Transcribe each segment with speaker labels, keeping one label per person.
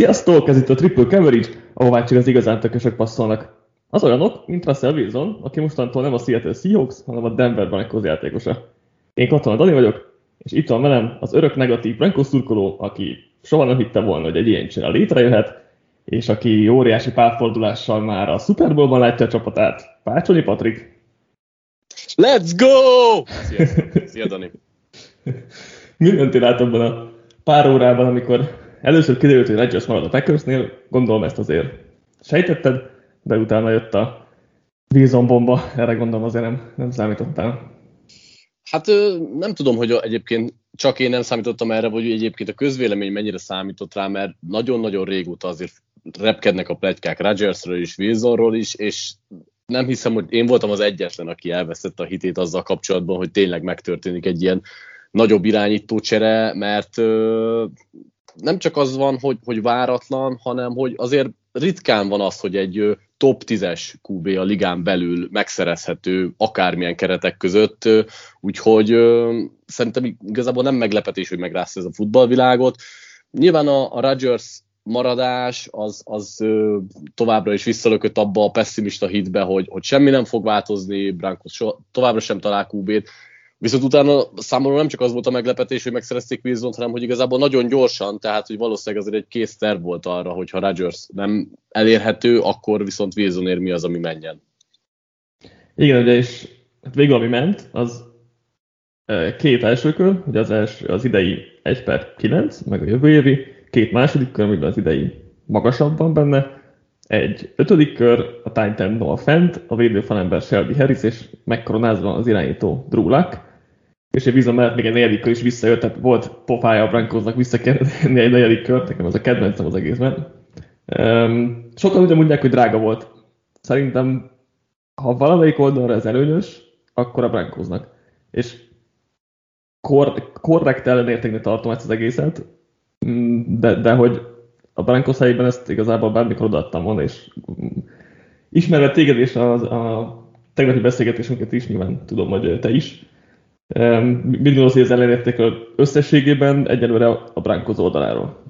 Speaker 1: Sziasztok, ez itt a Triple Coverage, ahová csak az igazán tökösök passzolnak. Az olyanok, mint Russell Wilson, aki mostantól nem a Seattle Seahawks, hanem a Denver Broncos játékosa. Én Katona Dani vagyok, és itt van velem az örök negatív Broncos szurkoló, aki soha nem hitte volna, hogy egy ilyen csere létrejöhet, és aki óriási párfordulással már a Super Bowl-ban látja a csapatát. Pácsonyi Patrik.
Speaker 2: Let's go! Szia, Szia Dani.
Speaker 1: Mindent lát abban a pár órában, amikor először kiderült, hogy Rodgers marad a Packersnél, gondolom ezt azért sejtetted, de utána jött a Wilson bomba, erre gondolom azért nem, nem számítottál.
Speaker 2: Hát nem tudom, hogy egyébként csak én nem számítottam erre, vagy egyébként a közvélemény mennyire számított rá, mert nagyon-nagyon régóta azért repkednek a plegykák Rodgersről is, Wilsonról is, és nem hiszem, hogy én voltam az egyetlen, aki elvesztette a hitét azzal kapcsolatban, hogy tényleg megtörténik egy ilyen nagyobb irányítócsere, mert ö, nem csak az van, hogy, hogy váratlan, hanem hogy azért ritkán van az, hogy egy top 10-es QB a ligán belül megszerezhető akármilyen keretek között, úgyhogy szerintem igazából nem meglepetés, hogy megrázta ez a futballvilágot. Nyilván a, a Rodgers maradás az, az továbbra is visszalökött abba a pessimista hitbe, hogy, hogy semmi nem fog változni, Brankos továbbra sem talál QB-t, Viszont utána számomra nem csak az volt a meglepetés, hogy megszerezték Wilson, hanem hogy igazából nagyon gyorsan, tehát hogy valószínűleg azért egy kész terv volt arra, hogy ha Rodgers nem elérhető, akkor viszont ér mi az, ami menjen.
Speaker 1: Igen, ugye, és hát végül ami ment, az két első kör, ugye az első az idei 1 per 9, meg a jövő évi, két második kör, amiben az idei magasabb van benne, egy ötödik kör, a Titan Noah Fent, a védőfalember Shelby Harris, és megkoronázva az irányító Drew Luck, és én bízom mert még egy negyedik kör is visszajött, tehát volt pofája a Brankosnak visszakérni egy negyedik kört, nekem ez a kedvencem az egészben. Um, sokan ugye mondják, hogy drága volt. Szerintem, ha valamelyik oldalra ez előnyös, akkor a Brankosnak. És kor, korrekt ellenértéknek tartom ezt az egészet, mm, de, de hogy a Brankos helyében ezt igazából bármikor odaadtam volna, és mm, ismerve téged és a, a tegnapi beszélgetésünket is, nyilván tudom, hogy te is, Mit gondolsz, hogy az ellenértékről összességében egyelőre a Brankos oldaláról?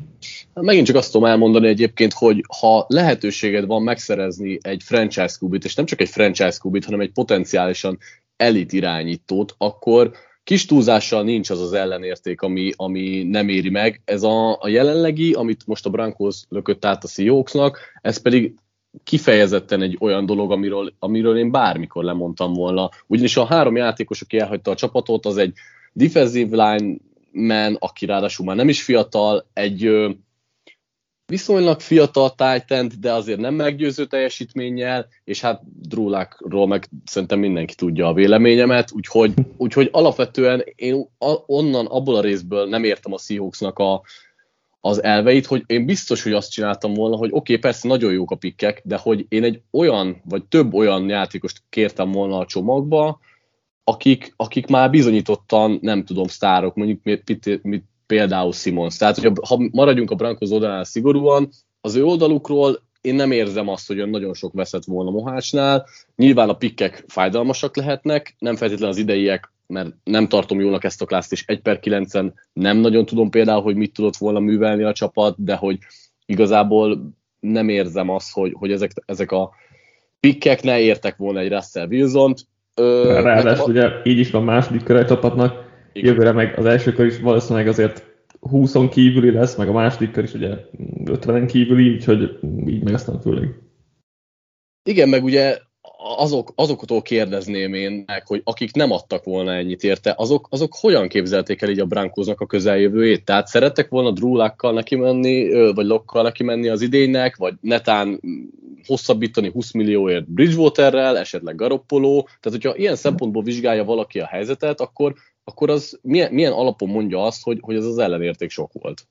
Speaker 2: Megint csak azt tudom elmondani egyébként, hogy ha lehetőséged van megszerezni egy franchise kubit, és nem csak egy franchise kubit, hanem egy potenciálisan elit irányítót, akkor kis túlzással nincs az az ellenérték, ami, ami nem éri meg. Ez a, a jelenlegi, amit most a Brankos lökött át a Seahawksnak, ez pedig kifejezetten egy olyan dolog, amiről, amiről én bármikor lemondtam volna. Ugyanis a három játékos, aki elhagyta a csapatot, az egy defensive line man, aki ráadásul már nem is fiatal, egy viszonylag fiatal titan de azért nem meggyőző teljesítménnyel, és hát Drúlákról meg szerintem mindenki tudja a véleményemet, úgyhogy, úgyhogy alapvetően én onnan, abból a részből nem értem a Seahawksnak a, az elveit, hogy én biztos, hogy azt csináltam volna, hogy oké, okay, persze nagyon jók a pikkek, de hogy én egy olyan, vagy több olyan játékost kértem volna a csomagba, akik, akik már bizonyítottan, nem tudom, sztárok, mondjuk mit, mit, például Simons. Tehát, hogy ha maradjunk a Brankos oldalán szigorúan, az ő oldalukról én nem érzem azt, hogy olyan nagyon sok veszett volna Mohácsnál. Nyilván a pikkek fájdalmasak lehetnek, nem feltétlenül az ideiek mert nem tartom jónak ezt a klászt, és 1 per 9-en nem nagyon tudom például, hogy mit tudott volna művelni a csapat, de hogy igazából nem érzem azt, hogy, hogy ezek, ezek a pikkek ne értek volna egy Russell Wilson-t.
Speaker 1: Ráadásul ugye így is van második kör a csapatnak, Igen. jövőre meg az első kör is valószínűleg azért 20-on kívüli lesz, meg a második kör is ugye 50-en kívüli, úgyhogy így meg aztán főleg.
Speaker 2: Igen, meg ugye azok, azoktól kérdezném én meg, hogy akik nem adtak volna ennyit érte, azok, azok hogyan képzelték el így a Brankóznak a közeljövőjét? Tehát szerettek volna Drúlákkal neki menni, vagy Lokkal neki menni az idénynek, vagy netán hosszabbítani 20 millióért Bridgewaterrel, esetleg Garoppolo. Tehát, hogyha ilyen szempontból vizsgálja valaki a helyzetet, akkor, akkor az milyen, milyen alapon mondja azt, hogy, hogy ez az ellenérték sok volt?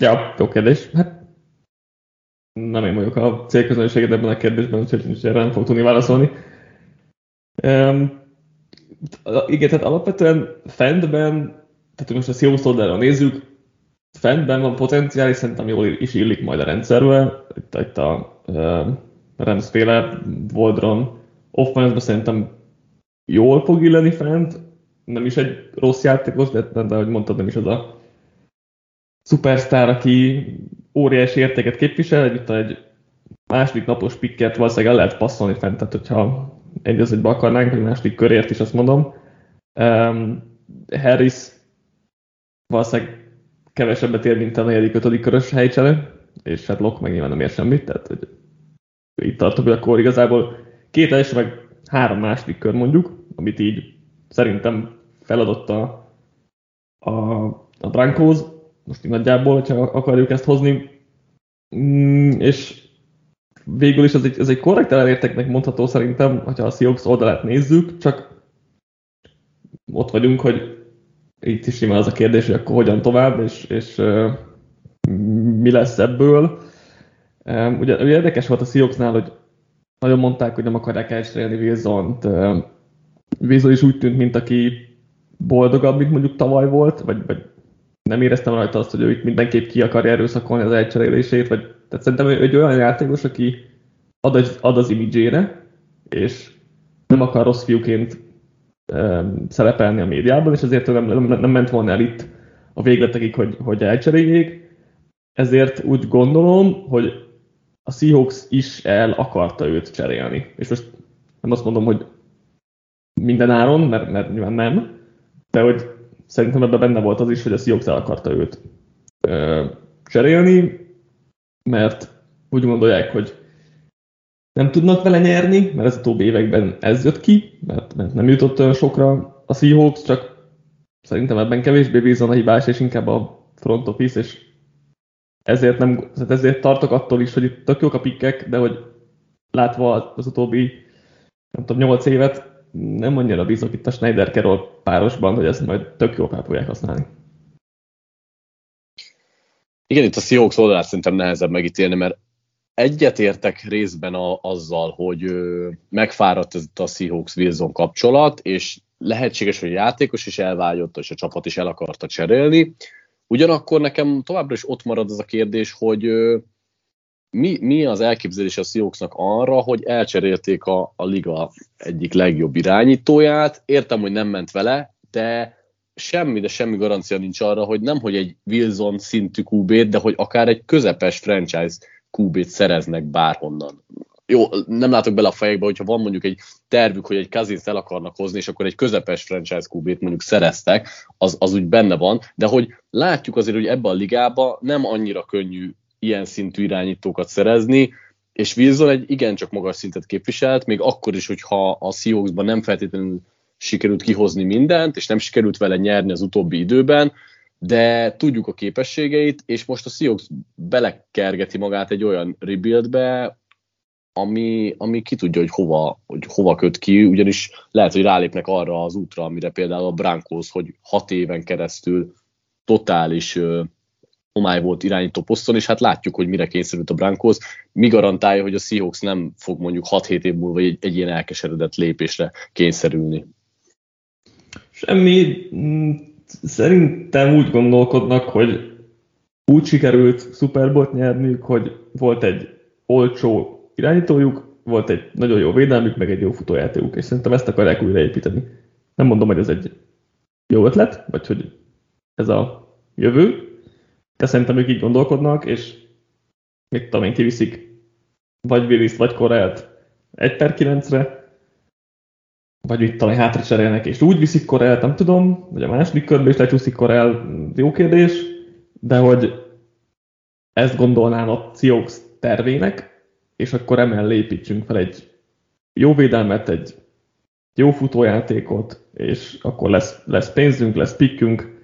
Speaker 1: Ja, jó kérdés. Hát nem én vagyok a célközönséget ebben a kérdésben, úgyhogy erre nem fog tudni válaszolni. Um, igen, tehát alapvetően fentben, tehát most a Seahawks oldalra nézzük, fentben van potenciál, és szerintem jól is illik majd a rendszerbe. Itt, itt a uh, Rams féle Voldron offense szerintem jól fog illeni fent, nem is egy rossz játékos, de, de, de ahogy mondtad, nem is az a szupersztár, aki óriási értéket képvisel, együtt egy második napos pikket valószínűleg el lehet passzolni fent, tehát hogyha egy az egybe akarnánk, hogy második körért is azt mondom. Um, Harris valószínűleg kevesebbet ér, mint a negyedik, ötödik körös helycsere, és hát Locke meg nyilván nem ér semmit, tehát hogy itt tartok, hogy akkor igazából két első, meg három második kör mondjuk, amit így szerintem feladott a, a, a Broncos, így nagyjából, hogyha akarjuk ezt hozni, mm, és végül is ez egy, ez egy korrekt elérteknek mondható szerintem, hogyha a Seahawks oldalát nézzük, csak ott vagyunk, hogy itt is simán az a kérdés, hogy akkor hogyan tovább, és, és mi lesz ebből. Ugye, ugye érdekes volt a Seahawksnál, hogy nagyon mondták, hogy nem akarják elcserélni Wilson-t. Wilson is úgy tűnt, mint aki boldogabb, mint mondjuk tavaly volt, vagy, vagy nem éreztem rajta azt, hogy ő itt mindenképp ki akarja erőszakolni az elcserélését, vagy tehát szerintem ő egy olyan játékos, aki ad az, ad az imidzsére, és nem akar rossz fiúként um, szerepelni a médiában, és ezért nem, nem, nem ment volna el itt a végletekig, hogy, hogy elcseréljék. Ezért úgy gondolom, hogy a Seahawks is el akarta őt cserélni. És most nem azt mondom, hogy minden áron, mert, mert nyilván nem, de hogy szerintem ebben benne volt az is, hogy a Seahawks el akarta őt ö, cserélni, mert úgy gondolják, hogy nem tudnak vele nyerni, mert ez a utóbbi években ez jött ki, mert, mert nem jutott olyan sokra a Seahawks, csak szerintem ebben kevésbé bízom a hibás, és inkább a front office, és ezért, nem, ezért tartok attól is, hogy itt tök jók a pikkek, de hogy látva az utóbbi, nem tudom, 8 évet, nem annyira bízok itt a Schneider Carroll párosban, hogy ezt majd tök jól fogják használni.
Speaker 2: Igen, itt a Seahawks oldalát szerintem nehezebb megítélni, mert egyetértek részben a, azzal, hogy ö, megfáradt ez a Seahawks-Wilson kapcsolat, és lehetséges, hogy a játékos is elvágyott, és a csapat is el akarta cserélni. Ugyanakkor nekem továbbra is ott marad az a kérdés, hogy ö, mi, mi az elképzelés a Seahawksnak arra, hogy elcserélték a, a liga egyik legjobb irányítóját. Értem, hogy nem ment vele, de semmi, de semmi garancia nincs arra, hogy nem, hogy egy Wilson szintű qb de hogy akár egy közepes franchise qb szereznek bárhonnan. Jó, nem látok bele a fejekbe, hogyha van mondjuk egy tervük, hogy egy Kazint el akarnak hozni, és akkor egy közepes franchise qb mondjuk szereztek, az, az úgy benne van, de hogy látjuk azért, hogy ebbe a ligába nem annyira könnyű ilyen szintű irányítókat szerezni, és Wilson egy igencsak magas szintet képviselt, még akkor is, hogyha a Seahawksban nem feltétlenül sikerült kihozni mindent, és nem sikerült vele nyerni az utóbbi időben, de tudjuk a képességeit, és most a Seahawks belekergeti magát egy olyan rebuildbe, ami, ami ki tudja, hogy hova, hogy hova köt ki, ugyanis lehet, hogy rálépnek arra az útra, amire például a Broncos, hogy hat éven keresztül totális homály volt irányító poszton, és hát látjuk, hogy mire kényszerült a Broncos. Mi garantálja, hogy a Seahawks nem fog mondjuk 6-7 év múlva egy, egy ilyen elkeseredett lépésre kényszerülni?
Speaker 1: Semmi. Mm, szerintem úgy gondolkodnak, hogy úgy sikerült Super Bowl nyerniük, hogy volt egy olcsó irányítójuk, volt egy nagyon jó védelmük, meg egy jó futójátékuk, és szerintem ezt akarják újraépíteni. Nem mondom, hogy ez egy jó ötlet, vagy hogy ez a jövő, de szerintem ők így gondolkodnak, és mit tudom én, kiviszik vagy Willis, vagy Korelt 1 per 9-re, vagy itt talán hátra cserélnek, és úgy viszik Korelt, nem tudom, vagy a második körbe is lecsúszik Korel, jó kérdés, de hogy ezt gondolnám a Seahawks tervének, és akkor emellé építsünk fel egy jó védelmet, egy jó futójátékot, és akkor lesz, lesz pénzünk, lesz pikkünk.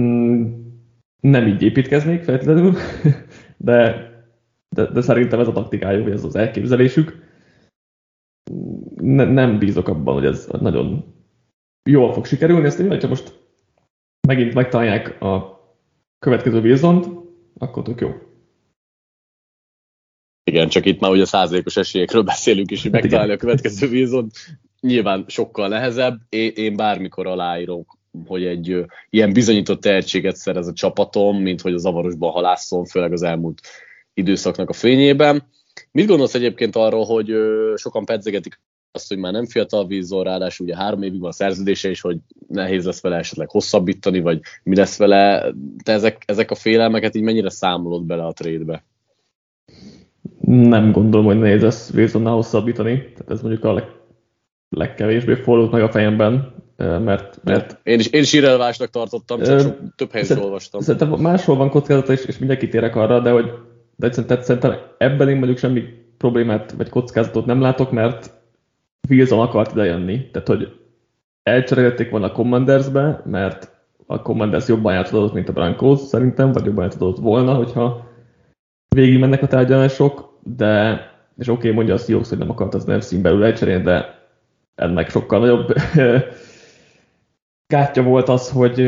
Speaker 1: Mm, nem így építkeznék feltétlenül, de, de, de szerintem ez a taktikájuk, vagy ez az elképzelésük. Ne, nem bízok abban, hogy ez nagyon jól fog sikerülni. Ezt hogyha most megint megtalálják a következő wilson akkor tök jó.
Speaker 2: Igen, csak itt már ugye százalékos esélyekről beszélünk is, hogy hát megtalálni a következő wilson Nyilván sokkal nehezebb. Én, én bármikor aláírok hogy egy ilyen bizonyított tehetséget szerez a csapatom, mint hogy a zavarosban halászom, főleg az elmúlt időszaknak a fényében. Mit gondolsz egyébként arról, hogy sokan pedzegetik azt, hogy már nem fiatal vízol, ráadásul ugye három évig van a szerződése, és hogy nehéz lesz vele esetleg hosszabbítani, vagy mi lesz vele. Te ezek, ezek a félelmeket így mennyire számolod bele a trédbe?
Speaker 1: Nem gondolom, hogy nehéz lesz Wilsonnál hosszabbítani. Tehát ez mondjuk a leg, legkevésbé fordult meg a fejemben, mert... mert
Speaker 2: én, is, én is irrelevásnak tartottam, csak sok, több helyről olvastam.
Speaker 1: Szerintem máshol van kockázata, és, és mindenki térek arra, de hogy de szerintem ebben én mondjuk semmi problémát vagy kockázatot nem látok, mert Wilson akart ide jönni. Tehát, hogy elcserélték volna a Commandersbe, mert a Commanders jobban játszódott, mint a Broncos szerintem, vagy jobban játszódott volna, hogyha végig mennek a tárgyalások, de, és oké, okay, mondja a Seahawks, hogy nem akart az NFC belül elcserélni, de ennek sokkal nagyobb kártya volt az, hogy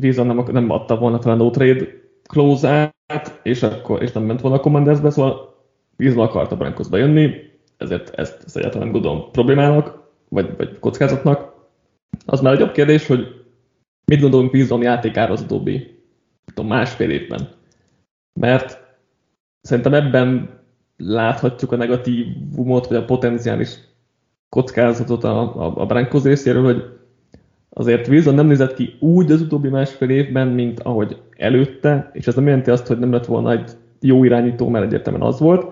Speaker 1: Wilson nem, nem adta volna talán no trade close és, akkor, és nem ment volna a Commandersbe, szóval Wilson akart a Broncosba jönni, ezért ezt, ezt egyáltalán nem gondolom problémának, vagy, vagy kockázatnak. Az már egy jobb kérdés, hogy mit gondolunk Wilson játékára az utóbbi tudom, másfél évben. Mert szerintem ebben láthatjuk a negatívumot, vagy a potenciális kockázatot a, a, a részéről, hogy azért Wilson nem nézett ki úgy az utóbbi másfél évben, mint ahogy előtte, és ez nem jelenti azt, hogy nem lett volna egy jó irányító, mert egyértelműen az volt,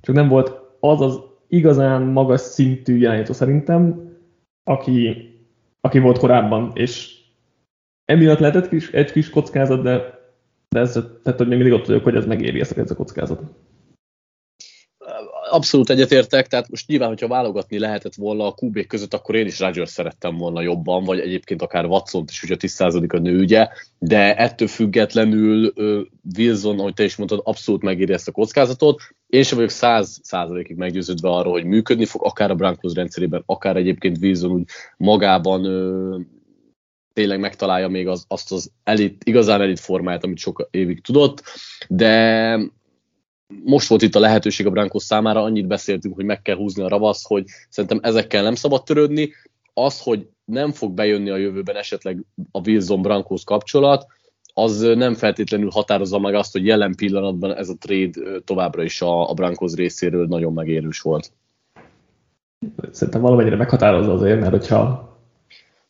Speaker 1: csak nem volt az az igazán magas szintű irányító szerintem, aki, aki volt korábban, és emiatt lehetett kis, egy kis kockázat, de, de ez, tehát hogy még mindig ott vagyok, hogy ez megéri ezt a kockázat
Speaker 2: abszolút egyetértek, tehát most nyilván, hogyha válogatni lehetett volna a QB között, akkor én is Rodgers szerettem volna jobban, vagy egyébként akár Watson-t is, hogyha tisztázódik a nő ügye, de ettől függetlenül Wilson, ahogy te is mondtad, abszolút megéri ezt a kockázatot. Én sem vagyok száz százalékig meggyőződve arról, hogy működni fog, akár a Broncos rendszerében, akár egyébként Wilson úgy magában tényleg megtalálja még az, azt az elit, igazán elit formáját, amit sok évig tudott, de most volt itt a lehetőség a Brankos számára, annyit beszéltünk, hogy meg kell húzni a ravaszt, hogy szerintem ezekkel nem szabad törődni. Az, hogy nem fog bejönni a jövőben esetleg a Wilson Brankos kapcsolat, az nem feltétlenül határozza meg azt, hogy jelen pillanatban ez a trade továbbra is a, a Brankos részéről nagyon megérős volt.
Speaker 1: Szerintem valamennyire meghatározza azért, mert hogyha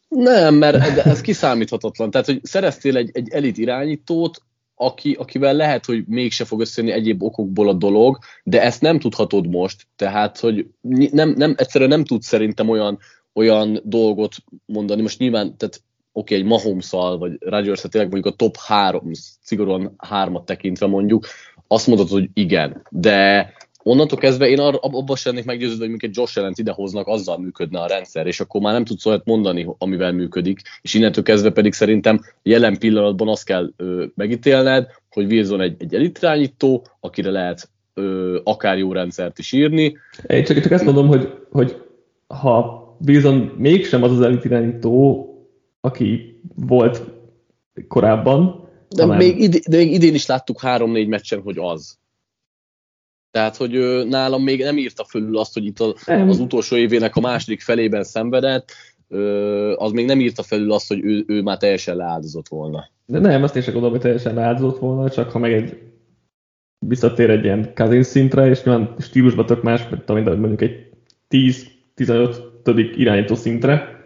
Speaker 2: nem, mert ez kiszámíthatatlan. Tehát, hogy szereztél egy, egy elit irányítót, aki, akivel lehet, hogy mégse fog összejönni egyéb okokból a dolog, de ezt nem tudhatod most, tehát, hogy nem, nem, egyszerűen nem tudsz szerintem olyan, olyan dolgot mondani, most nyilván, tehát oké, okay, egy mahomes vagy rodgers tényleg mondjuk a top három, szigorúan hármat tekintve mondjuk, azt mondod, hogy igen, de onnantól kezdve én arra, abban sem lennék meggyőződve, hogy minket Josh Allen idehoznak, azzal működne a rendszer, és akkor már nem tudsz olyat mondani, amivel működik, és innentől kezdve pedig szerintem jelen pillanatban azt kell ö, megítélned, hogy Wilson egy, egy elitrányító, akire lehet ö, akár jó rendszert is írni.
Speaker 1: Én csak, csak ezt mondom, hogy, hogy ha Wilson mégsem az az elitrányító, aki volt korábban,
Speaker 2: de, hanem... még idén, de még idén is láttuk három-négy meccsen, hogy az. Tehát, hogy ő, nálam még nem írta fölül azt, hogy itt a, az utolsó évének a második felében szenvedett, az még nem írta felül azt, hogy ő, ő már teljesen leáldozott volna.
Speaker 1: De nem, azt én sem gondolom, hogy teljesen leáldozott volna, csak ha meg egy visszatér egy ilyen kazin szintre, és nyilván stílusban tök más, mint mondjuk egy 10-15 irányító szintre,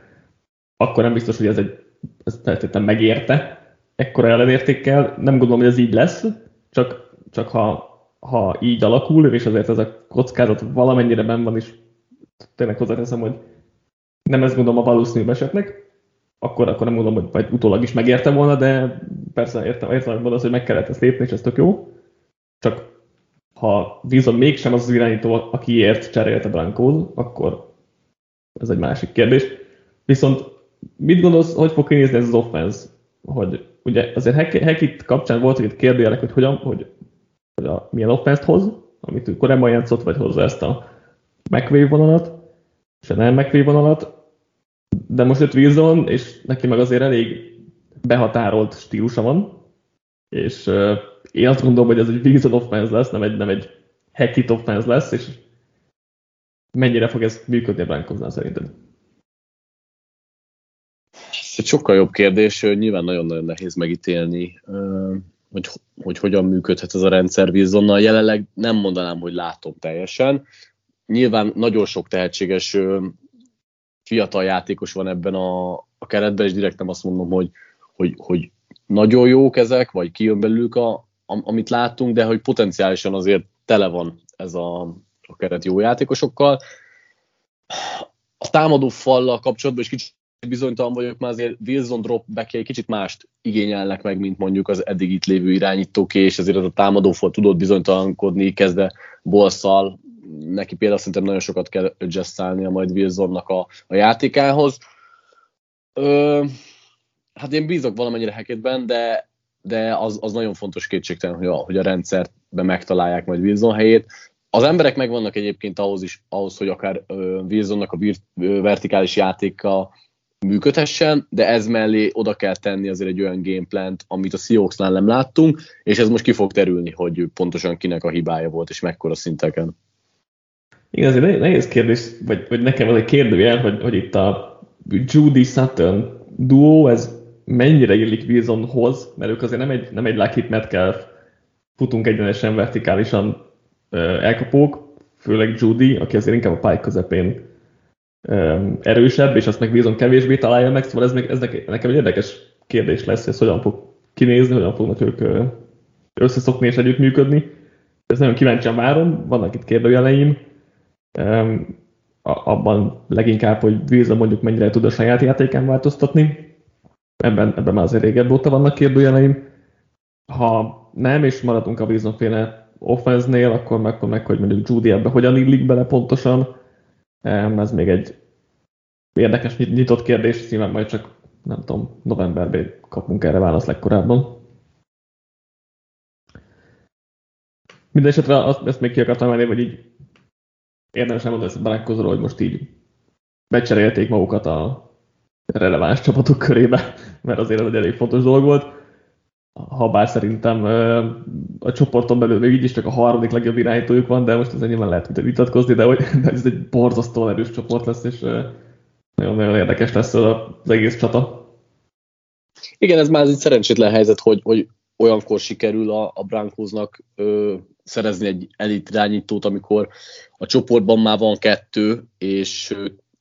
Speaker 1: akkor nem biztos, hogy ez egy ez feltétlenül megérte ekkora ellenértékkel. Nem gondolom, hogy ez így lesz, csak, csak ha ha így alakul, és azért ez a kockázat valamennyire benn van, és tényleg hozzáteszem, hogy nem ezt gondolom a valószínűbb esetnek, akkor, akkor nem gondolom, hogy vagy utólag is megérte volna, de persze értem, értem hogy az, hogy meg kellett ezt lépni, és ez tök jó. Csak ha Wilson mégsem az az irányító, akiért cserélte Brankóz, akkor ez egy másik kérdés. Viszont mit gondolsz, hogy fog kinézni ez az offense? Hogy ugye azért Hekit kapcsán volt itt kérdőjelek, hogy hogyan, hogy hogy a, milyen offense hoz, amit korábban játszott, vagy hozza ezt a McVay vonalat, és a nem McVay vonalat, de most jött Wilson, és neki meg azért elég behatárolt stílusa van, és uh, én azt gondolom, hogy ez egy Wilson offense lesz, nem egy, nem egy Hackett offense lesz, és mennyire fog ez működni a Broncosnál szerinted?
Speaker 2: Ez egy sokkal jobb kérdés, nyilván nagyon-nagyon nehéz megítélni hogy, hogy hogyan működhet ez a rendszer Wilsonnal. Jelenleg nem mondanám, hogy látom teljesen. nyilván nagyon sok tehetséges fiatal játékos van ebben a, a keretben, és direkt nem azt mondom, hogy, hogy, hogy nagyon jók ezek, vagy kijön belőlük, a, amit láttunk, de hogy potenciálisan azért tele van ez a, a keret jó játékosokkal. A támadó fallal kapcsolatban is kicsit bizonytalan vagyok, mert azért Wilson drop egy kicsit mást igényelnek meg, mint mondjuk az eddig itt lévő irányítók, és ezért az a támadó fal tudott bizonytalankodni, kezdve bolszal, neki például szerintem nagyon sokat kell adjustálnia majd Wilsonnak a, a játékához. Ö, hát én bízok valamennyire Hackettben, de, de az, az nagyon fontos kétségtelen, hogy a, hogy a rendszerben megtalálják majd Wilson helyét. Az emberek megvannak egyébként ahhoz is, ahhoz, hogy akár uh, Wilsonnak a virt, uh, vertikális játéka működhessen, de ez mellé oda kell tenni azért egy olyan gameplant, amit a Seahawksnál nem láttunk, és ez most ki fog terülni, hogy pontosan kinek a hibája volt, és mekkora szinteken.
Speaker 1: Igen, azért nehéz kérdés, vagy, vagy nekem az egy kérdőjel, hogy, hogy itt a Judy Sutton duó, ez mennyire illik Wilsonhoz, mert ők azért nem egy, nem egy Lucky Metcalf, futunk egyenesen vertikálisan elkapók, főleg Judy, aki azért inkább a pály közepén erősebb, és azt meg Wilson kevésbé találja meg, szóval ez, meg, ez nekem egy érdekes kérdés lesz, hogy ez hogyan fog kinézni, hogyan fognak ők összeszokni és együttműködni. Ez nagyon kíváncsian várom, vannak itt kérdőjeleim, abban leginkább, hogy Wilson mondjuk mennyire tud a saját játékán változtatni. Ebben, ebben már azért régebb óta vannak kérdőjeleim. Ha nem, és maradunk a Wilson féle offense-nél, akkor meg, akkor meg, hogy mondjuk Judy ebbe hogyan illik bele pontosan. Ez még egy érdekes nyitott kérdés, nyilván majd csak nem tudom, novemberben kapunk erre választ legkorábban. Mindenesetre azt, ezt még ki akartam menni, hogy így érdemes elmondani ezt a barátkozóról, hogy most így becserélték magukat a releváns csapatok körébe, mert azért ez egy elég fontos dolog volt. Ha bár szerintem a csoporton belül még így is csak a harmadik legjobb irányítójuk van, de most ezzel nyilván lehet vitatkozni, de, hogy, de ez egy borzasztóan erős csoport lesz, és nagyon-nagyon érdekes lesz az egész csata.
Speaker 2: Igen, ez már egy szerencsétlen helyzet, hogy, hogy olyankor sikerül a, a Brankosnak ö, szerezni egy elit irányítót, amikor a csoportban már van kettő, és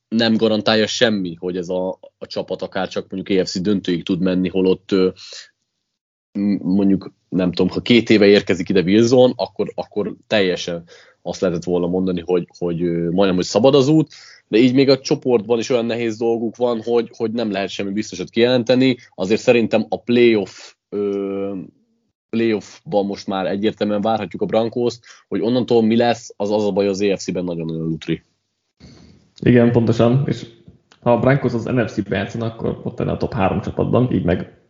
Speaker 2: nem garantálja semmi, hogy ez a, a csapat akár csak mondjuk EFC döntőig tud menni, holott mondjuk nem tudom, ha két éve érkezik ide Wilson, akkor, akkor teljesen azt lehetett volna mondani, hogy, hogy majdnem, hogy szabad az út, de így még a csoportban is olyan nehéz dolguk van, hogy, hogy nem lehet semmi biztosat kijelenteni. Azért szerintem a playoff ö, playoffban most már egyértelműen várhatjuk a Brankózt, hogy onnantól mi lesz, az az a baj az EFC-ben nagyon-nagyon lutri.
Speaker 1: Igen, pontosan, és ha a Brankos az NFC-be játszan, akkor ott lenne a top 3 csapatban, így meg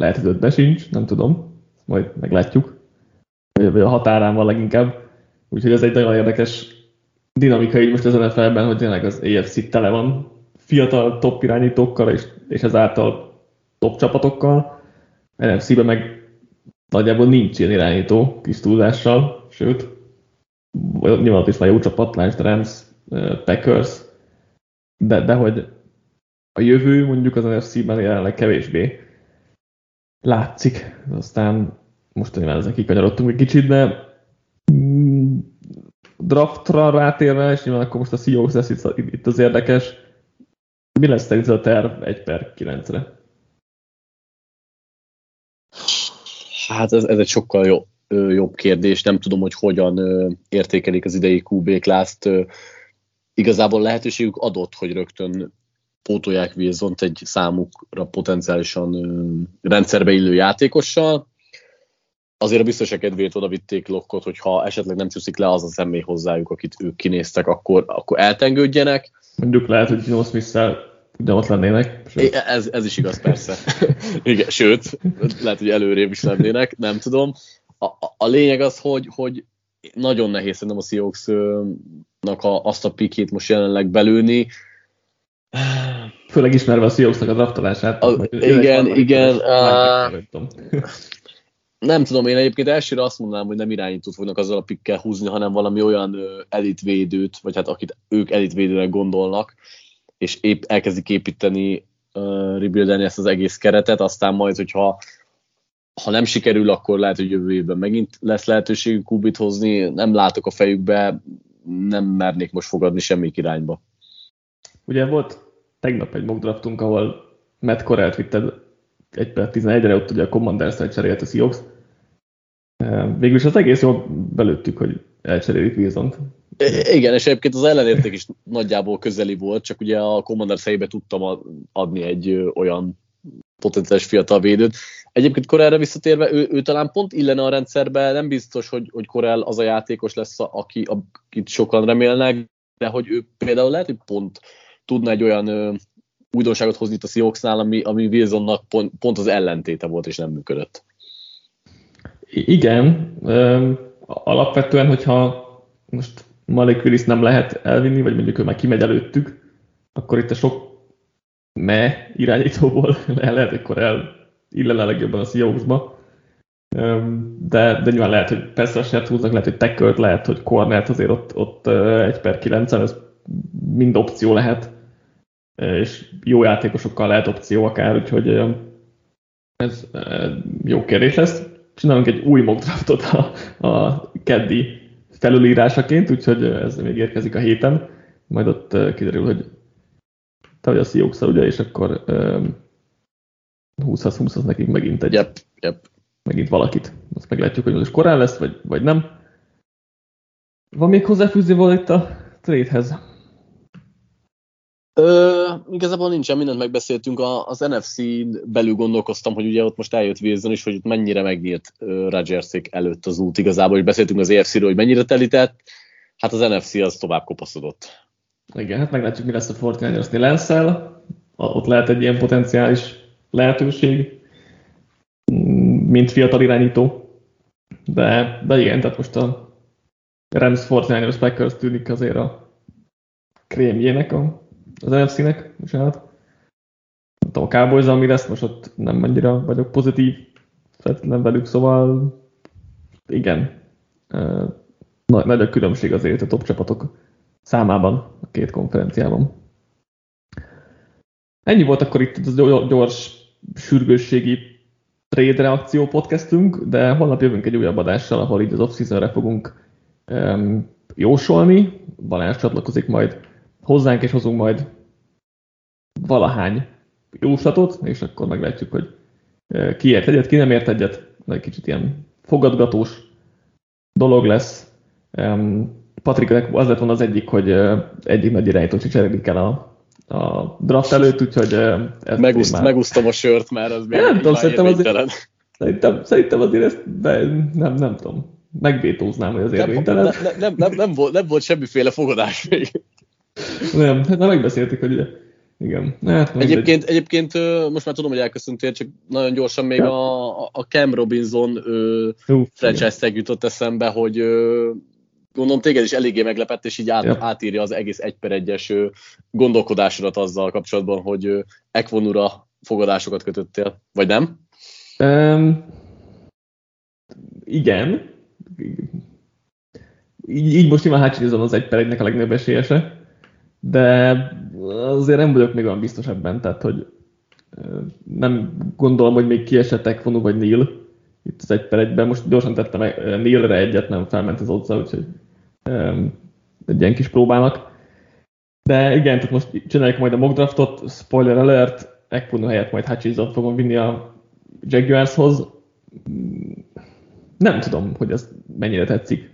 Speaker 1: lehet, hogy ötbe sincs, nem tudom, majd meglátjuk. Vagy a határán van leginkább. Úgyhogy ez egy nagyon érdekes dinamika így most az NFL-ben, hogy tényleg az AFC tele van fiatal top irányítókkal és, és ezáltal top csapatokkal. NFC-ben meg nagyjából nincs ilyen irányító kis túlzással, sőt, nyilván is van jó csapat, lásd Rams, Packers, de, de hogy a jövő mondjuk az NFC-ben jelenleg kevésbé látszik. Aztán most nyilván ezen kikanyarodtunk egy kicsit, de mm, draftra rátérve, és nyilván akkor most a Seahawks lesz itt, az érdekes. Mi lesz szerint a terv 1 per 9-re?
Speaker 2: Hát ez, ez egy sokkal jobb, jobb kérdés, nem tudom, hogy hogyan értékelik az idei QB klászt. Igazából lehetőségük adott, hogy rögtön pótolják wilson egy számukra potenciálisan rendszerbe illő játékossal. Azért a biztosak kedvéért oda vitték lokkot, hogyha esetleg nem csúszik le az a személy hozzájuk, akit ők kinéztek, akkor, akkor eltengődjenek.
Speaker 1: Mondjuk lehet, hogy Gino smith ott lennének.
Speaker 2: Sőt. Ez, ez is igaz, persze. Igen, sőt, lehet, hogy előrébb is lennének, nem tudom. A, a, a lényeg az, hogy, hogy nagyon nehéz szerintem a Seahawks-nak a, azt a pikét most jelenleg belőni.
Speaker 1: Főleg ismerve a Seahawks-nak a draftolását.
Speaker 2: A, igen, igen. Nem tudom, én egyébként elsőre azt mondanám, hogy nem irányítót fognak azzal a pikkel húzni, hanem valami olyan elitvédőt, vagy hát akit ők elitvédőnek gondolnak, és épp elkezdik építeni, uh, rebuildelni ezt az egész keretet, aztán majd, hogyha ha nem sikerül, akkor lehet, hogy jövő évben megint lesz lehetőségük kubit hozni, nem látok a fejükbe nem mernék most fogadni semmik irányba.
Speaker 1: Ugye volt tegnap egy mock draftunk, ahol Matt Correll-t vitted egy per 11-re, ott ugye a Commanders-t cserélt a Seahawks. Végülis az egész jól belőttük, hogy elcserélik Wilson-t.
Speaker 2: Igen, és egyébként az ellenérték is nagyjából közeli volt, csak ugye a Commanders helyébe tudtam adni egy olyan potenciális fiatal védőt. Egyébként Korelre visszatérve, ő, ő talán pont illene a rendszerbe, nem biztos, hogy, hogy Korel az a játékos lesz, aki, akit sokan remélnek, de hogy ő például lehet, hogy pont tudna egy olyan ö, újdonságot hozni itt a Seahawksnál, ami, ami Wilsonnak pont, pont az ellentéte volt, és nem működött.
Speaker 1: Igen, alapvetően, hogyha most Malik Willis nem lehet elvinni, vagy mondjuk ő már kimegy előttük, akkor itt a sok me irányítóból lehet, akkor el illene legjobban a Seahawksba. De, de nyilván lehet, hogy persze húznak, lehet, hogy tackle lehet, hogy cornert azért ott, ott 1 per 9 ez mind opció lehet, és jó játékosokkal lehet opció akár, úgyhogy ez jó kérdés lesz. Csinálunk egy új mock draftot a, a keddi felülírásaként, úgyhogy ez még érkezik a héten, majd ott kiderül, hogy te vagy a seahawks ugye, és akkor 20 20 nekik megint egy,
Speaker 2: yep, yep.
Speaker 1: megint valakit. Azt meglátjuk, hogy most korán lesz, vagy, vagy nem. Van még hozzáfűzni volna itt a trade-hez?
Speaker 2: Ö, igazából nincsen, mindent megbeszéltünk. A, az NFC belül gondolkoztam, hogy ugye ott most eljött Wilson is, hogy ott mennyire megnyílt Rodgersék előtt az út igazából, hogy beszéltünk az EFC-ről, hogy mennyire telített. Hát az NFC az tovább kopaszodott.
Speaker 1: Igen, hát meglátjuk, mi lesz a Fortnite-oszni Lenszel. Ott lehet egy ilyen potenciális lehetőség, mint fiatal irányító. De, de igen, tehát most a Rams Fortnite-os Packers tűnik azért a krémjének a az NFC-nek, bocsánat. Nem tudom, a cowboys mi lesz, most ott nem annyira vagyok pozitív, feltétlen velük, szóval igen, nagy, nagy a különbség azért a top csapatok számában a két konferenciában. Ennyi volt akkor itt az gyors sürgősségi trade reakció podcastünk, de holnap jövünk egy újabb adással, ahol így az off fogunk um, jósolni. Balázs csatlakozik majd hozzánk, és hozunk majd valahány jóslatot, és akkor meglátjuk, hogy ki ért egyet, ki nem ért egyet, egy kicsit ilyen fogadgatós dolog lesz. Patriknek az lett volna az egyik, hogy egyik nagy irányítót cserélik el a, a draft előtt, úgyhogy
Speaker 2: ez Meguszt, már... Megúsztam a sört már, az még
Speaker 1: nem tudom, szerintem azért, szerintem, szerintem azért ezt, de nem, nem tudom, megvétóznám, hogy az érvénytelen.
Speaker 2: Nem, nem, nem, nem, nem, volt, nem volt semmiféle fogadás még.
Speaker 1: Nem, hát már megbeszéltük, hogy ugye, igen. Hát,
Speaker 2: egyébként, egyébként most már tudom, hogy elköszöntél, csak nagyon gyorsan még a, a Cam Robinson franchise jutott eszembe, hogy ö, gondolom téged is eléggé meglepett, és így át, ja. átírja az egész egy per egyes gondolkodásodat azzal kapcsolatban, hogy Ekvonura fogadásokat kötöttél, vagy nem? Um,
Speaker 1: igen. Így, így most nyilván Hutchinson az egy per egynek a legnagyobb esélyese de azért nem vagyok még olyan biztos ebben, tehát hogy nem gondolom, hogy még kiesettek Fonu vagy Neil itt az egy per egyben. Most gyorsan tettem Neilre egyet, nem felment az otca, úgyhogy egy ilyen kis próbának. De igen, tehát most csináljuk majd a mock draftot, spoiler alert, Ekponu helyett majd Hutchinson fogom vinni a Jaguarshoz. Nem tudom, hogy ez mennyire tetszik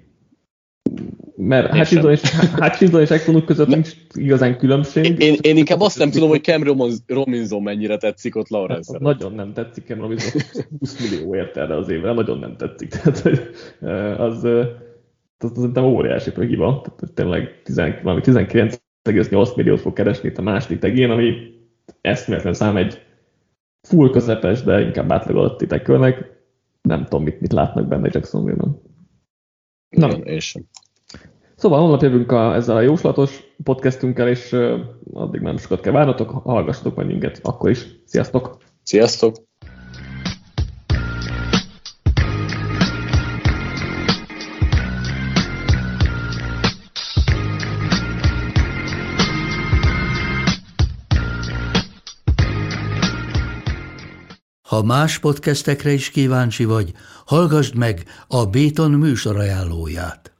Speaker 1: mert Hutchinson és, Hutchinson és Ekfonuk között nincs igazán különbség.
Speaker 2: Én, én inkább azt nem tudom, hogy Cam Robinson mennyire tetszik ott Lawrence.
Speaker 1: Hát, nagyon nem tetszik Cam Robinson, 20 millióért erre az évre, nagyon nem tetszik. Tehát, hogy az, az, az szerintem óriási hiba. Tehát tényleg 19,8 milliót fog keresni itt a második tegén, ami eszméletlen szám egy full közepes, de inkább átlag alatti tekölnek. Nem tudom, mit, mit látnak benne Jacksonville-ben.
Speaker 2: Na, és sem.
Speaker 1: Szóval holnap jövünk a, ezzel a jóslatos podcastünkkel, és uh, addig nem sokat kell várnatok, hallgassatok majd minket akkor is. Sziasztok!
Speaker 2: Sziasztok!
Speaker 3: Ha más podcastekre is kíváncsi vagy, hallgassd meg a Béton műsor ajánlóját.